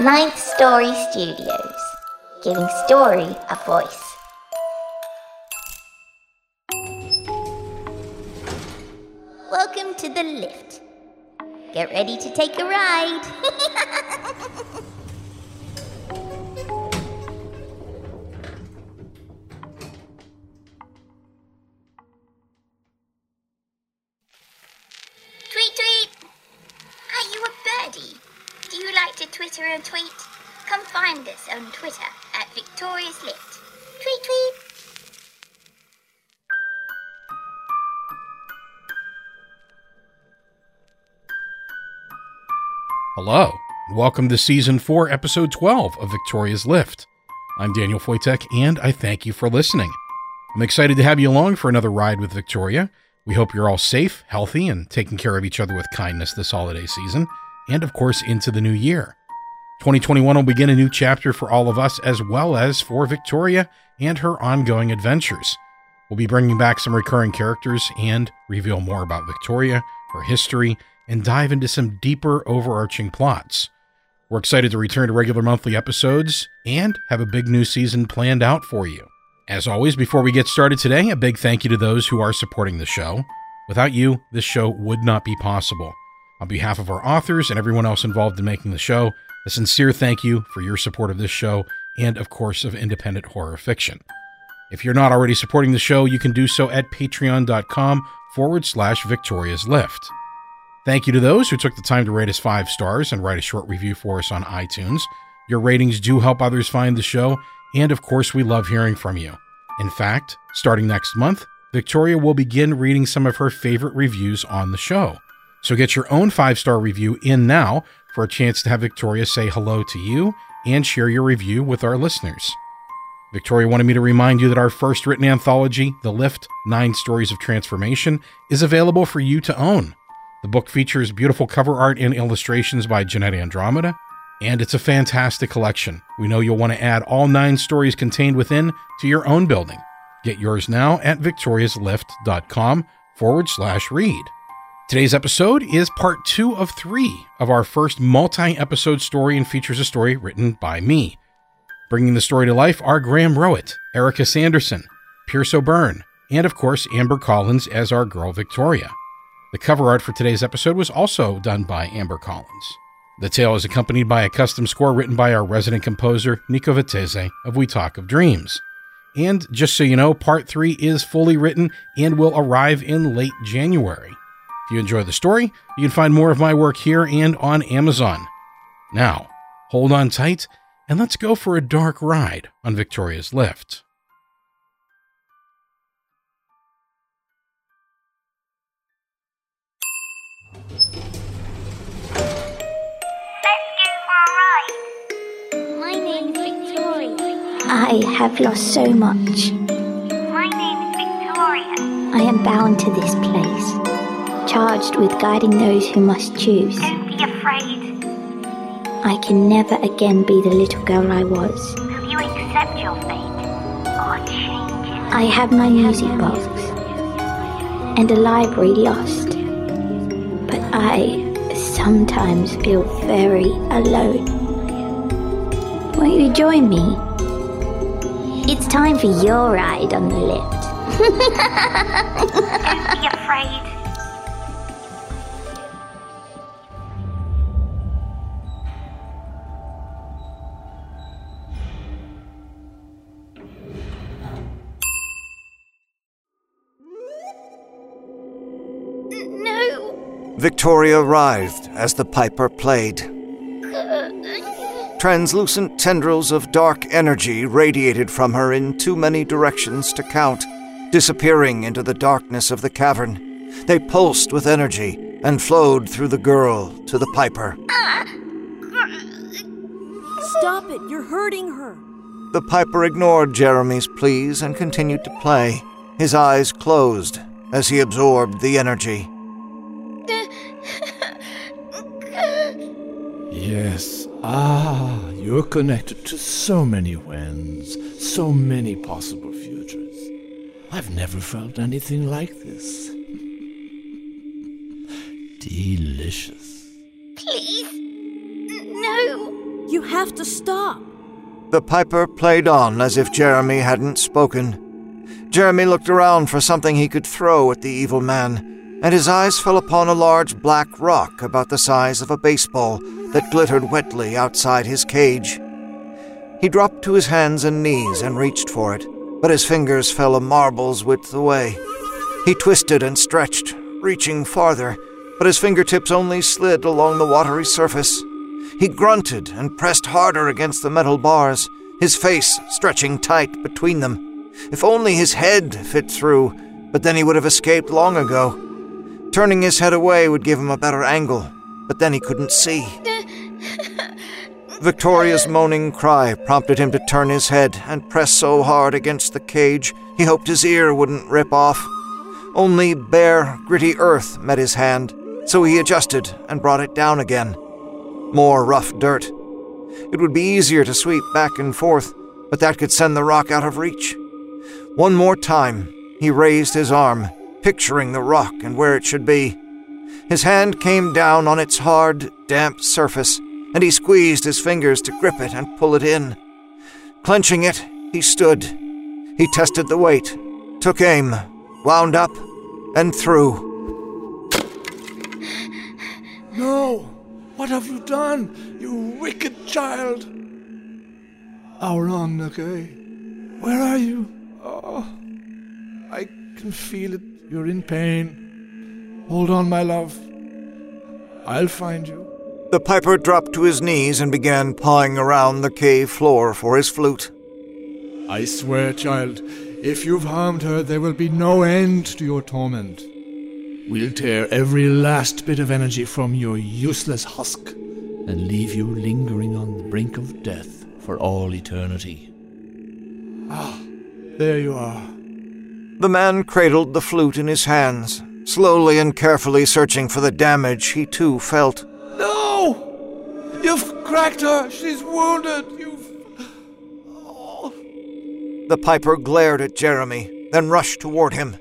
Ninth Story Studios, giving story a voice. Welcome to the lift. Get ready to take a ride. Hello, and welcome to Season 4, Episode 12 of Victoria's Lift. I'm Daniel Foytik, and I thank you for listening. I'm excited to have you along for another ride with Victoria. We hope you're all safe, healthy, and taking care of each other with kindness this holiday season, and of course, into the new year. 2021 will begin a new chapter for all of us, as well as for Victoria and her ongoing adventures. We'll be bringing back some recurring characters and reveal more about Victoria, her history, and dive into some deeper overarching plots. We're excited to return to regular monthly episodes and have a big new season planned out for you. As always, before we get started today, a big thank you to those who are supporting the show. Without you, this show would not be possible. On behalf of our authors and everyone else involved in making the show, a sincere thank you for your support of this show and, of course, of independent horror fiction. If you're not already supporting the show, you can do so at patreon.com forward slash Victoria's Lift. Thank you to those who took the time to rate us five stars and write a short review for us on iTunes. Your ratings do help others find the show, and of course, we love hearing from you. In fact, starting next month, Victoria will begin reading some of her favorite reviews on the show. So get your own five star review in now for a chance to have Victoria say hello to you and share your review with our listeners. Victoria wanted me to remind you that our first written anthology, The Lift Nine Stories of Transformation, is available for you to own. The book features beautiful cover art and illustrations by Jeanette Andromeda, and it's a fantastic collection. We know you'll want to add all nine stories contained within to your own building. Get yours now at victoriaslift.com forward slash read. Today's episode is part two of three of our first multi episode story and features a story written by me. Bringing the story to life are Graham Rowett, Erica Sanderson, Pierce O'Byrne, and of course Amber Collins as our girl Victoria. The cover art for today's episode was also done by Amber Collins. The tale is accompanied by a custom score written by our resident composer, Nico Vettese of We Talk of Dreams. And just so you know, part three is fully written and will arrive in late January. If you enjoy the story, you can find more of my work here and on Amazon. Now, hold on tight and let's go for a dark ride on Victoria's Lift. I have lost so much. My name is Victoria. I am bound to this place, charged with guiding those who must choose. Don't be afraid. I can never again be the little girl I was. Will you accept your fate or change it? I have my music box and a library lost. But I sometimes feel very alone. Won't you join me? Time for your ride on the lift. Don't be afraid. No. Victoria writhed as the piper played. Translucent tendrils of dark energy radiated from her in too many directions to count, disappearing into the darkness of the cavern. They pulsed with energy and flowed through the girl to the piper. Stop it! You're hurting her! The piper ignored Jeremy's pleas and continued to play, his eyes closed as he absorbed the energy. Yes. Ah, you're connected to so many whens, so many possible futures. I've never felt anything like this. Delicious. Please. No. You have have to stop. The piper played on as if Jeremy hadn't spoken. Jeremy looked around for something he could throw at the evil man, and his eyes fell upon a large black rock about the size of a baseball that glittered wetly outside his cage. He dropped to his hands and knees and reached for it, but his fingers fell a marble's width away. He twisted and stretched, reaching farther, but his fingertips only slid along the watery surface. He grunted and pressed harder against the metal bars, his face stretching tight between them. If only his head fit through, but then he would have escaped long ago. Turning his head away would give him a better angle, but then he couldn't see. Victoria's moaning cry prompted him to turn his head and press so hard against the cage he hoped his ear wouldn't rip off. Only bare, gritty earth met his hand, so he adjusted and brought it down again. More rough dirt. It would be easier to sweep back and forth, but that could send the rock out of reach. One more time, he raised his arm, picturing the rock and where it should be. His hand came down on its hard, damp surface, and he squeezed his fingers to grip it and pull it in. Clenching it, he stood. He tested the weight, took aim, wound up, and threw. No! What have you done, you wicked child? How wrong, Where are you? Oh, I can feel it. You're in pain. Hold on, my love. I'll find you. The piper dropped to his knees and began pawing around the cave floor for his flute. I swear, child, if you've harmed her, there will be no end to your torment. We'll tear every last bit of energy from your useless husk and leave you lingering on the brink of death for all eternity. Ah, there you are. The man cradled the flute in his hands, slowly and carefully searching for the damage he too felt. No! You've cracked her! She's wounded! You've. Oh. The piper glared at Jeremy, then rushed toward him,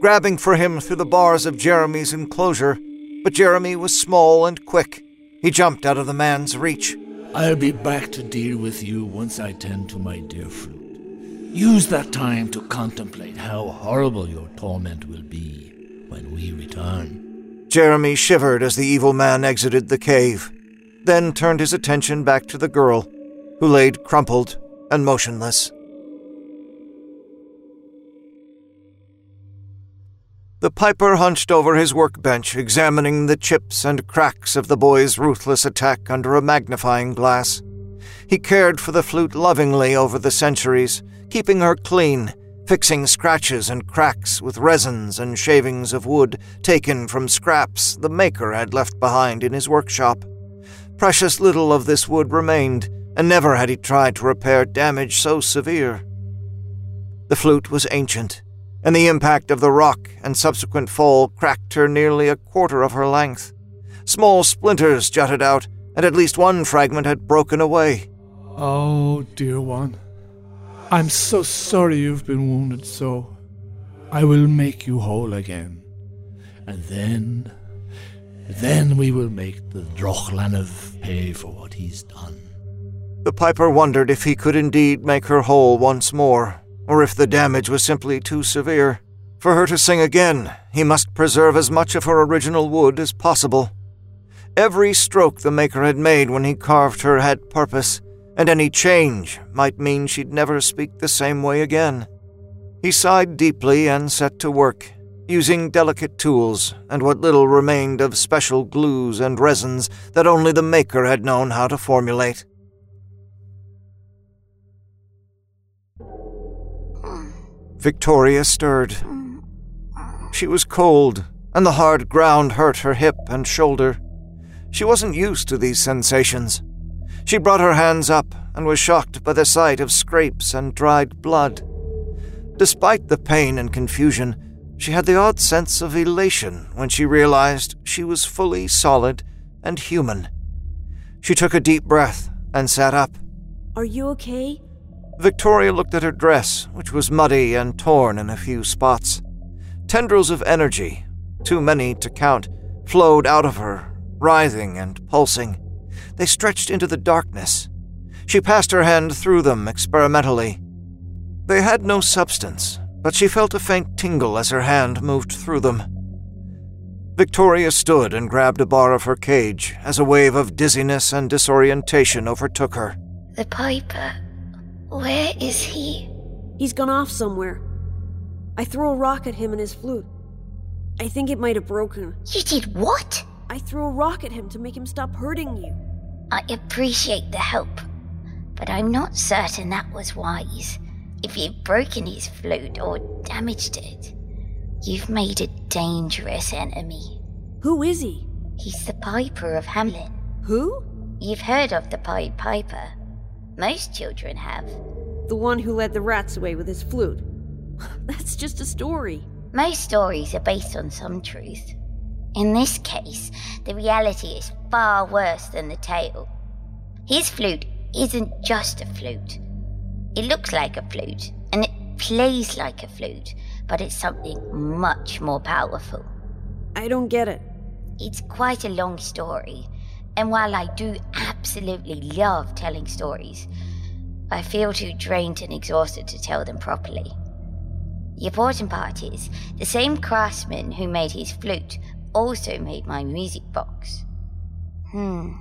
grabbing for him through the bars of Jeremy's enclosure. But Jeremy was small and quick. He jumped out of the man's reach. I'll be back to deal with you once I tend to my dear flute. Use that time to contemplate how horrible your torment will be when we return. Jeremy shivered as the evil man exited the cave, then turned his attention back to the girl, who laid crumpled and motionless. The piper hunched over his workbench, examining the chips and cracks of the boy's ruthless attack under a magnifying glass. He cared for the flute lovingly over the centuries, keeping her clean, fixing scratches and cracks with resins and shavings of wood taken from scraps the maker had left behind in his workshop. Precious little of this wood remained, and never had he tried to repair damage so severe. The flute was ancient, and the impact of the rock and subsequent fall cracked her nearly a quarter of her length. Small splinters jutted out, and at least one fragment had broken away. Oh, dear one. I'm so sorry you've been wounded so. I will make you whole again. And then. Then we will make the Drochlanov pay for what he's done. The piper wondered if he could indeed make her whole once more, or if the damage was simply too severe. For her to sing again, he must preserve as much of her original wood as possible. Every stroke the maker had made when he carved her had purpose, and any change might mean she'd never speak the same way again. He sighed deeply and set to work, using delicate tools and what little remained of special glues and resins that only the maker had known how to formulate. Victoria stirred. She was cold, and the hard ground hurt her hip and shoulder. She wasn't used to these sensations. She brought her hands up and was shocked by the sight of scrapes and dried blood. Despite the pain and confusion, she had the odd sense of elation when she realized she was fully solid and human. She took a deep breath and sat up. Are you okay? Victoria looked at her dress, which was muddy and torn in a few spots. Tendrils of energy, too many to count, flowed out of her, writhing and pulsing. They stretched into the darkness, She passed her hand through them experimentally. They had no substance, but she felt a faint tingle as her hand moved through them. Victoria stood and grabbed a bar of her cage as a wave of dizziness and disorientation overtook her. The Piper. Where is he? He's gone off somewhere. I threw a rock at him and his flute. I think it might have broken. You did what? I threw a rock at him to make him stop hurting you. I appreciate the help, but I'm not certain that was wise. If you've broken his flute or damaged it, you've made a dangerous enemy. Who is he? He's the Piper of Hamelin. Who? You've heard of the Pied Piper. Most children have. The one who led the rats away with his flute. That's just a story. Most stories are based on some truth. In this case, the reality is far worse than the tale. His flute isn't just a flute. It looks like a flute, and it plays like a flute, but it's something much more powerful. I don't get it. It's quite a long story, and while I do absolutely love telling stories, I feel too drained and exhausted to tell them properly. The important part is the same craftsman who made his flute also made my music box. Hmm.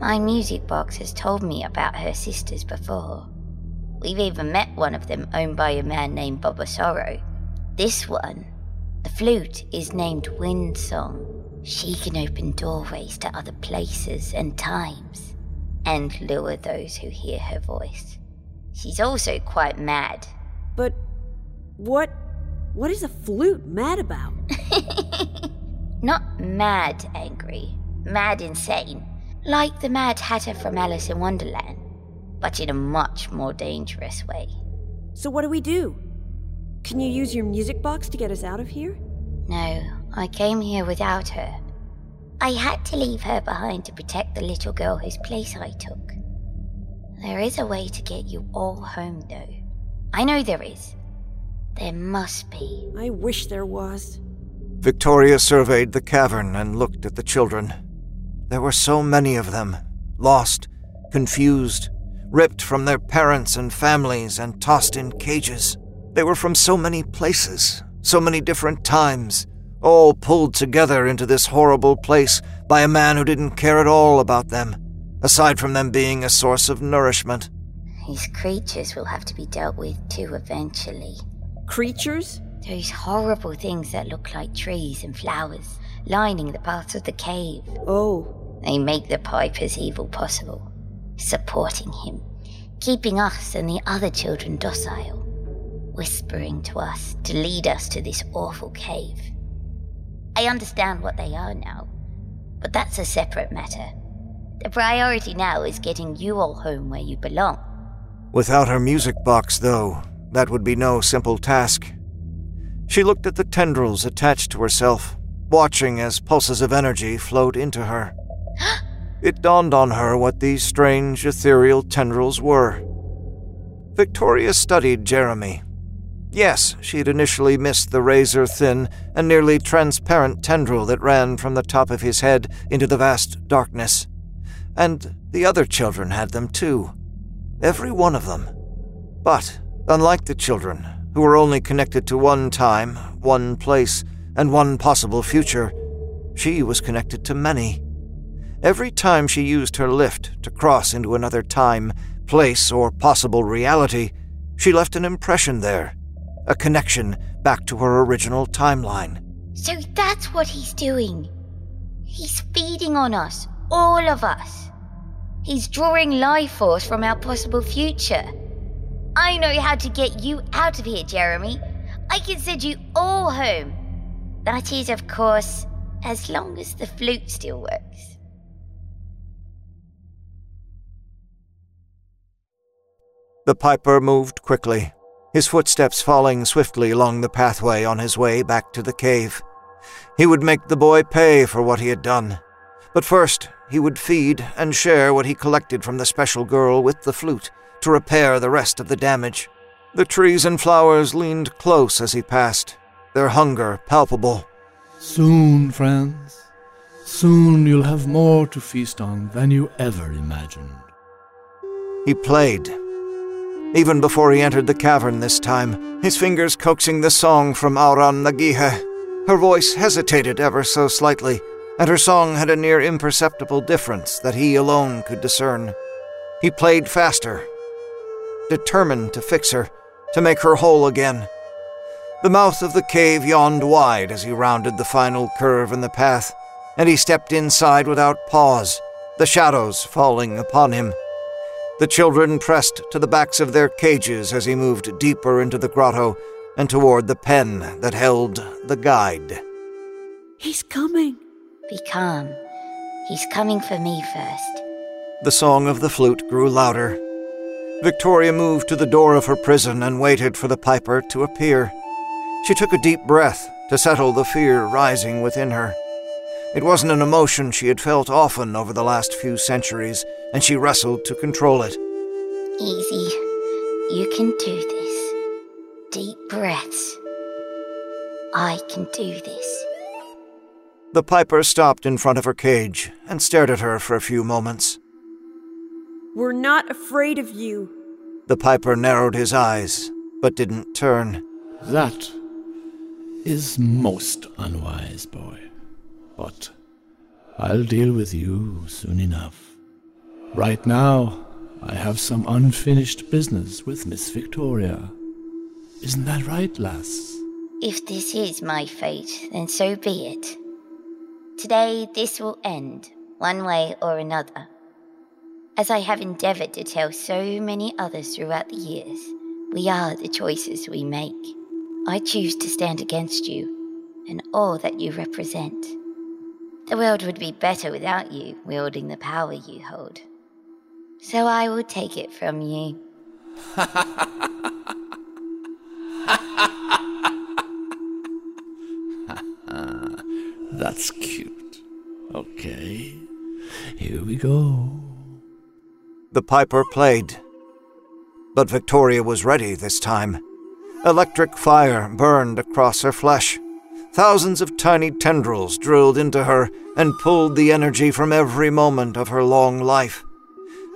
My music box has told me about her sisters before. We've even met one of them owned by a man named Boba Sorrow. This one, the flute, is named Wind Song. She can open doorways to other places and times and lure those who hear her voice. She's also quite mad. But what what is a flute mad about? Not mad angry, mad insane, like the Mad Hatter from Alice in Wonderland, but in a much more dangerous way. So what do we do? Can you use your music box to get us out of here? No, I came here without her. I had to leave her behind to protect the little girl whose place I took. There is a way to get you all home, though. I know there is. There must be. I wish there was. Victoria surveyed the cavern and looked at the children. There were so many of them, lost, confused, ripped from their parents and families and tossed in cages. They were from so many places, so many different times, all pulled together into this horrible place by a man who didn't care at all about them, aside from them being a source of nourishment. These creatures will have to be dealt with too eventually. Creatures? Those horrible things that look like trees and flowers lining the paths of the cave. Oh, They make the Piper's evil possible, supporting him, keeping us and the other children docile, whispering to us to lead us to this awful cave. I understand what they are now, but that's a separate matter. The priority now is getting you all home where you belong. Without her music box, though, that would be no simple task. She looked at the tendrils attached to herself, watching as pulses of energy flowed into her. It dawned on her what these strange, ethereal tendrils were. Victoria studied Jeremy. Yes, she'd initially missed the razor thin and nearly transparent tendril that ran from the top of his head into the vast darkness. And the other children had them too. Every one of them. But, unlike the children, who were only connected to one time, one place, and one possible future, she was connected to many. Every time she used her lift to cross into another time, place, or possible reality, she left an impression there, a connection back to her original timeline. So that's what he's doing. He's feeding on us, all of us. He's drawing life force from our possible future. I know how to get you out of here, Jeremy. I can send you all home. That is, of course, as long as the flute still works. The piper moved quickly, his footsteps falling swiftly along the pathway on his way back to the cave. He would make the boy pay for what he had done. But first, he would feed and share what he collected from the special girl with the flute to repair the rest of the damage. The trees and flowers leaned close as he passed, their hunger palpable. Soon, friends. Soon you'll have more to feast on than you ever imagined. He played. Even before he entered the cavern this time, his fingers coaxing the song from Auran Nagiha, her voice hesitated ever so slightly, and her song had a near imperceptible difference that he alone could discern. He played faster, determined to fix her, to make her whole again. The mouth of the cave yawned wide as he rounded the final curve in the path, and he stepped inside without pause, the shadows falling upon him. The children pressed to the backs of their cages as he moved deeper into the grotto and toward the pen that held the guide. He's coming. Be calm. He's coming for me first. The song of the flute grew louder. Victoria moved to the door of her prison and waited for the piper to appear. She took a deep breath to settle the fear rising within her. It wasn't an emotion she had felt often over the last few centuries, and she wrestled to control it. Easy. You can do this. Deep breaths. I can do this. The piper stopped in front of her cage and stared at her for a few moments. We're not afraid of you. The piper narrowed his eyes, but didn't turn. That is most unwise, boy. But I'll deal with you soon enough. Right now, I have some unfinished business with Miss Victoria. Isn't that right, lass? If this is my fate, then so be it. Today, this will end, one way or another. As I have endeavored to tell so many others throughout the years, we are the choices we make. I choose to stand against you and all that you represent. The world would be better without you wielding the power you hold. So I will take it from you. That's cute. Okay, here we go. The piper played. But Victoria was ready this time. Electric fire burned across her flesh. Thousands of tiny tendrils drilled into her and pulled the energy from every moment of her long life.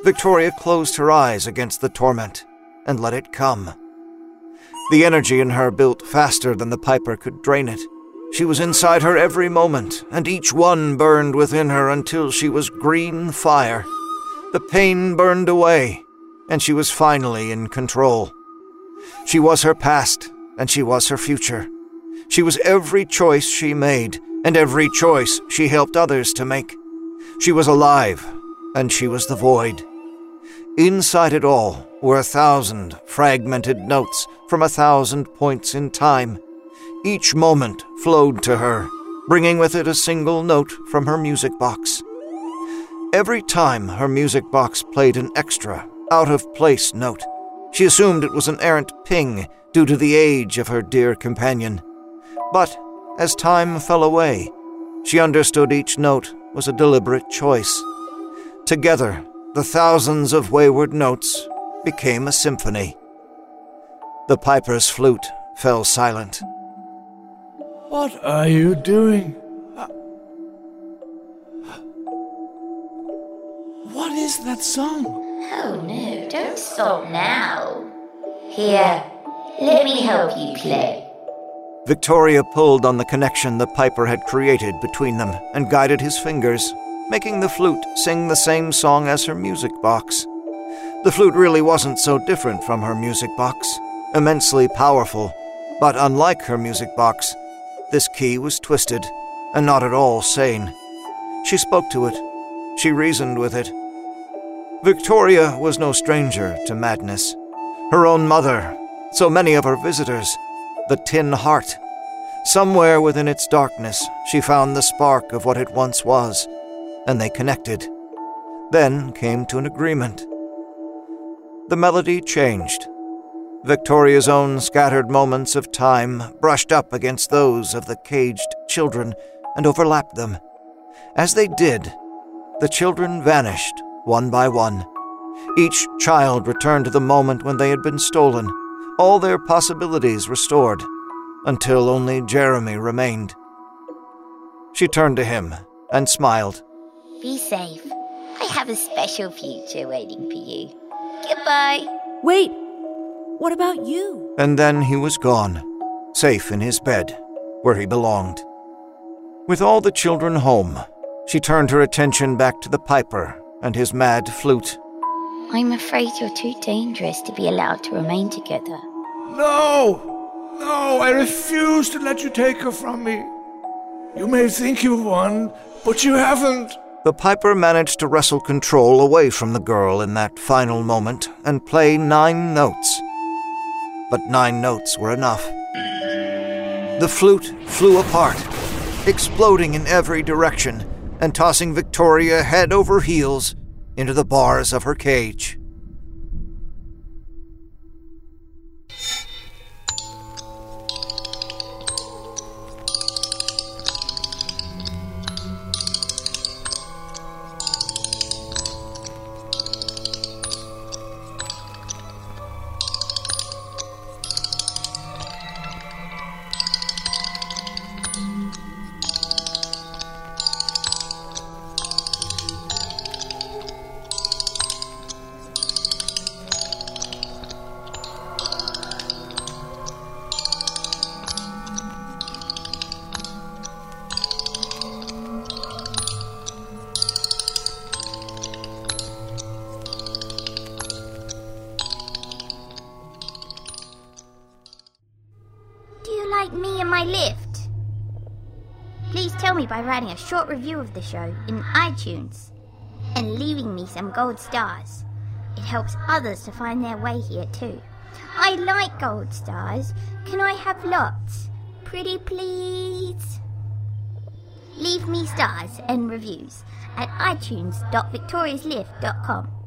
Victoria closed her eyes against the torment and let it come. The energy in her built faster than the piper could drain it. She was inside her every moment, and each one burned within her until she was green fire. The pain burned away, and she was finally in control. She was her past, and she was her future. She was every choice she made, and every choice she helped others to make. She was alive, and she was the void. Inside it all were a thousand fragmented notes from a thousand points in time. Each moment flowed to her, bringing with it a single note from her music box. Every time her music box played an extra, out of place note, she assumed it was an errant ping due to the age of her dear companion. But as time fell away, she understood each note was a deliberate choice. Together, the thousands of wayward notes became a symphony. The piper's flute fell silent. What are you doing? Uh, What is that song? Oh no, don't stop now. Here, let me help you play. Victoria pulled on the connection the piper had created between them and guided his fingers, making the flute sing the same song as her music box. The flute really wasn't so different from her music box, immensely powerful, but unlike her music box, this key was twisted and not at all sane. She spoke to it. She reasoned with it. Victoria was no stranger to madness. Her own mother, so many of her visitors, the Tin Heart. Somewhere within its darkness, she found the spark of what it once was, and they connected. Then came to an agreement. The melody changed. Victoria's own scattered moments of time brushed up against those of the caged children and overlapped them. As they did, the children vanished one by one. Each child returned to the moment when they had been stolen, all their possibilities restored, until only Jeremy remained. She turned to him and smiled. Be safe. I have a special future waiting for you. Goodbye. Wait! What about you? And then he was gone, safe in his bed, where he belonged. With all the children home, she turned her attention back to the piper and his mad flute. I'm afraid you're too dangerous to be allowed to remain together. No! No, I refuse to let you take her from me. You may think you've won, but you haven't. The piper managed to wrestle control away from the girl in that final moment and play nine notes. But nine notes were enough. The flute flew apart, exploding in every direction and tossing Victoria head over heels into the bars of her cage. By writing a short review of the show in iTunes and leaving me some gold stars. It helps others to find their way here too. I like gold stars. Can I have lots? Pretty please. Leave me stars and reviews at itunes.victoriaslift.com.